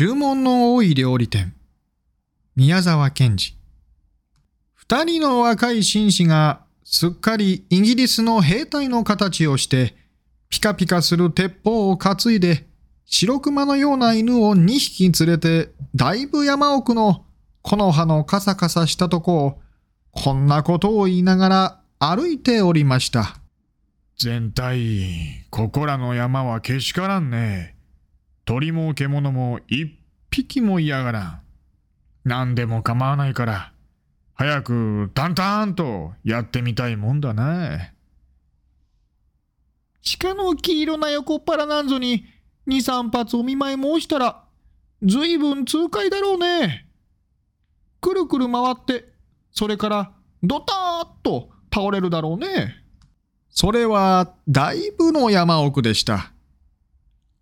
注文の多い料理店。宮沢賢治。二人の若い紳士がすっかりイギリスの兵隊の形をして、ピカピカする鉄砲を担いで、白熊のような犬を二匹連れて、だいぶ山奥の木の葉のカサカサしたとこを、こんなことを言いながら歩いておりました。全体、ここらの山はけしからんね。鳥も獣も一匹も嫌がらん。何でも構わないから、早くタンタンとやってみたいもんだな。鹿の黄色な横っ腹なんぞに二三発お見舞い申したら、ずいぶん痛快だろうね。くるくる回って、それからドターッと倒れるだろうね。それはだいぶの山奥でした。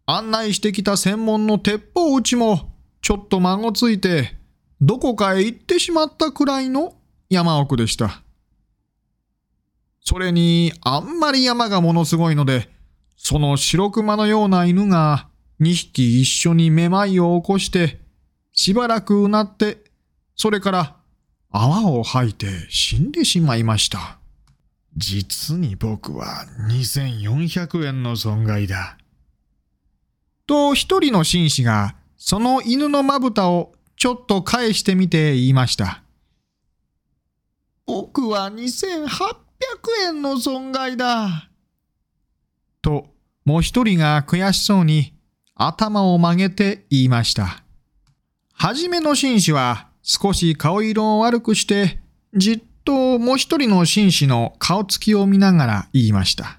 案内してきた専門の鉄砲撃ちもちょっと孫ついてどこかへ行ってしまったくらいの山奥でした。それにあんまり山がものすごいので、その白熊のような犬が2匹一緒にめまいを起こして、しばらくうなって、それから泡を吐いて死んでしまいました。実に僕は2400円の損害だ。と一人の紳士がその犬のまぶたをちょっと返してみて言いました。僕は2800円の損害だ。と、もう一人が悔しそうに頭を曲げて言いました。はじめの紳士は少し顔色を悪くしてじっともう一人の紳士の顔つきを見ながら言いました。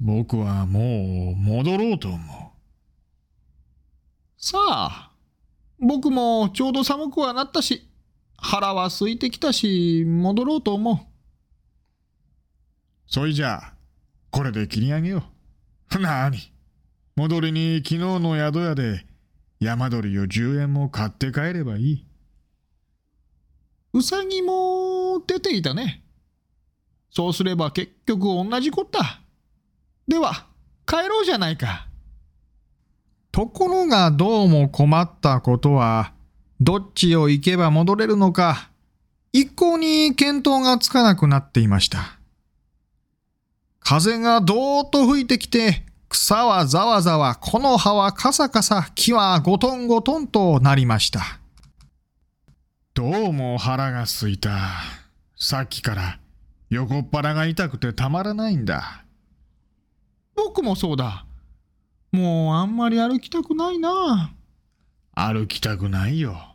僕はもう戻ろうと思う。さあ、僕もちょうど寒くはなったし、腹は空いてきたし、戻ろうと思う。そいじゃあ、これで切り上げよう。なに戻りに昨日の宿屋で山鳥を10円も買って帰ればいい。うさぎも出ていたね。そうすれば結局同じこった。では、帰ろうじゃないか。ところがどうも困ったことは、どっちを行けば戻れるのか、一向に見当がつかなくなっていました。風がどーっと吹いてきて、草はざわざわ、木の葉はカサカサ、木はゴトンゴトンとなりました。どうも腹がすいた。さっきから横っ腹が痛くてたまらないんだ。僕もそうだ。もうあんまり歩きたくないな。歩きたくないよ。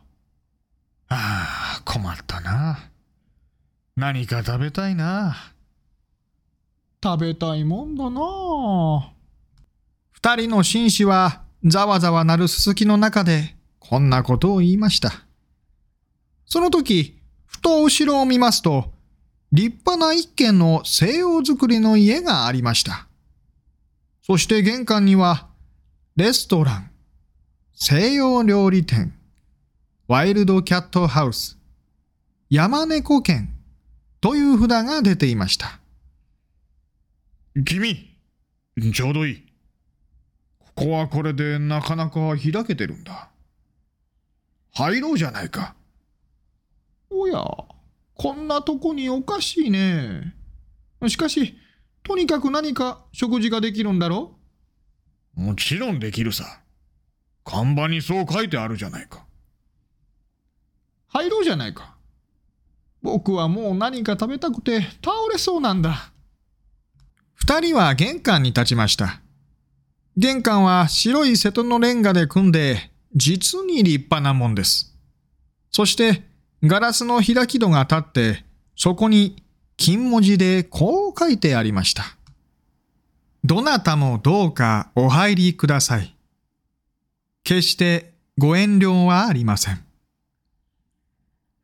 ああ、困ったな。何か食べたいな。食べたいもんだな。二人の紳士はざわざわなるすすきの中でこんなことを言いました。その時、ふと後ろを見ますと、立派な一軒の西洋造りの家がありました。そして玄関には、レストラン、西洋料理店、ワイルドキャットハウス、山猫犬という札が出ていました。君、ちょうどいい。ここはこれでなかなか開けてるんだ。入ろうじゃないか。おや、こんなとこにおかしいね。しかし、とにかく何か食事ができるんだろ？もちろんできるさ。看板にそう書いてあるじゃないか。入ろうじゃないか。僕はもう何か食べたくて倒れそうなんだ。二人は玄関に立ちました。玄関は白い瀬戸のレンガで組んで、実に立派なもんです。そして、ガラスの開き戸が立って、そこに金文字でこう書いてありました。どなたもどうかお入りください。決してご遠慮はありません。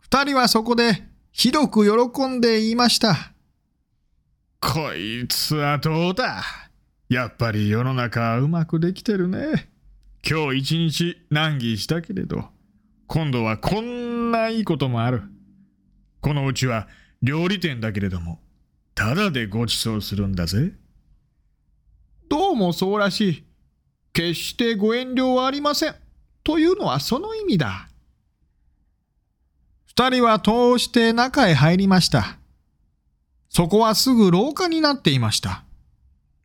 二人はそこでひどく喜んでいました。こいつはどうだ？やっぱり世の中うまくできてるね。今日一日難儀したけれど、今度はこんないいこともある。このうちは料理店だけれども、ただでご馳走するんだぜ。どうもそうらしい。決してご遠慮はありません。というのはその意味だ。二人は通して中へ入りました。そこはすぐ廊下になっていました。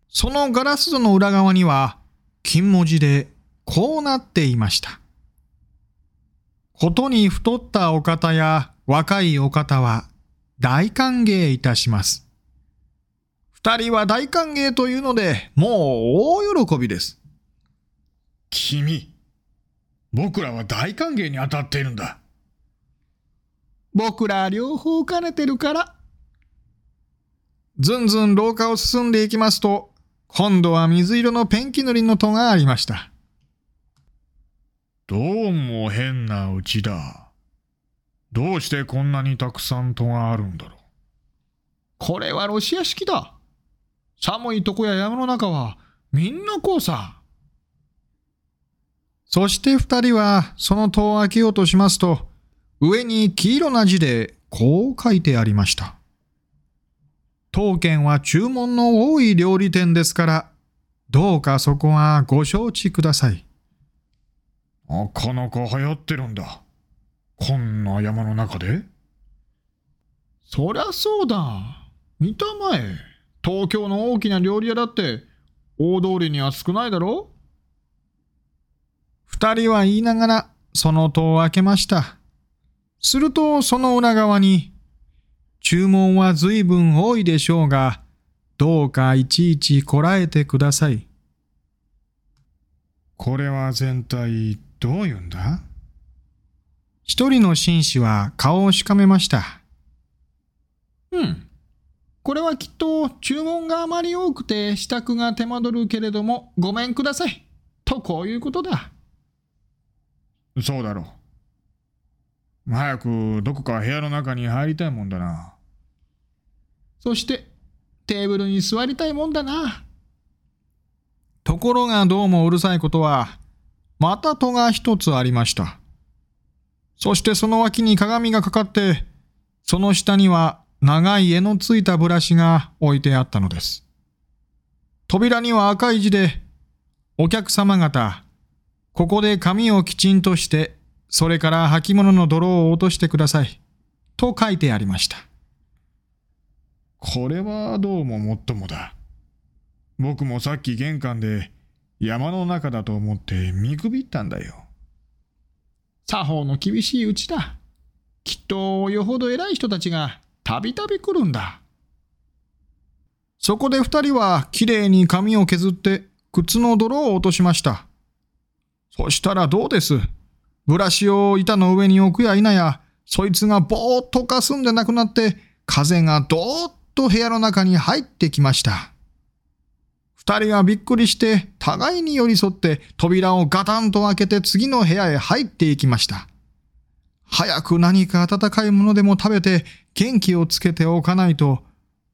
そのガラス戸の裏側には、金文字でこうなっていました。ことに太ったお方や若いお方は大歓迎いたします。二人は大歓迎というので、もう大喜びです。君、僕らは大歓迎に当たっているんだ。僕ら両方兼ねてるから。ずんずん廊下を進んでいきますと、今度は水色のペンキ塗りの戸がありました。どうも変なうちだ。どうしてこんなにたくさん戸があるんだろう？これはロシア式だ。寒いとこや山の中はみんなこうさ。そして二人はその戸を開けようとしますと、上に黄色な字でこう書いてありました。当県は注文の多い料理店ですから、どうかそこはご承知ください。なかなか流行ってるんだ。こんな山の中で？そりゃそうだ。見たまえ。東京の大きな料理屋だって大通りには少ないだろ？二人は言いながらその戸を開けました。するとその裏側に注文は随分多いでしょうが、どうかいちいちこらえてください。これは全体どういうんだ？一人の紳士は顔をしかめました。うん。これはきっと注文があまり多くて支度が手間取るけれどもごめんください。とこういうことだ。そうだろう。早くどこか部屋の中に入りたいもんだな。そしてテーブルに座りたいもんだな。ところがどうもうるさいことは、また戸が一つありました。そしてその脇に鏡がかかって、その下には長い柄のついたブラシが置いてあったのです。扉には赤い字で、お客様方、ここで髪をきちんとして、それから履物の泥を落としてください。と書いてありました。これはどうももっともだ。僕もさっき玄関で山の中だと思って見くびったんだよ。作法の厳しいうちだ。きっとよほど偉い人たちがたびたび来るんだ。そこで二人はきれいに髪を削って靴の泥を落としました。そしたらどうです？ブラシを板の上に置くや否や、そいつがぼーっとかすんでなくなって、風がどーっと部屋の中に入ってきました。二人はびっくりして互いに寄り添って扉をガタンと開けて次の部屋へ入っていきました。早く何か温かいものでも食べて元気をつけておかないと、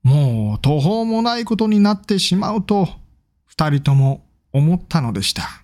もう途方もないことになってしまうと、二人とも思ったのでした。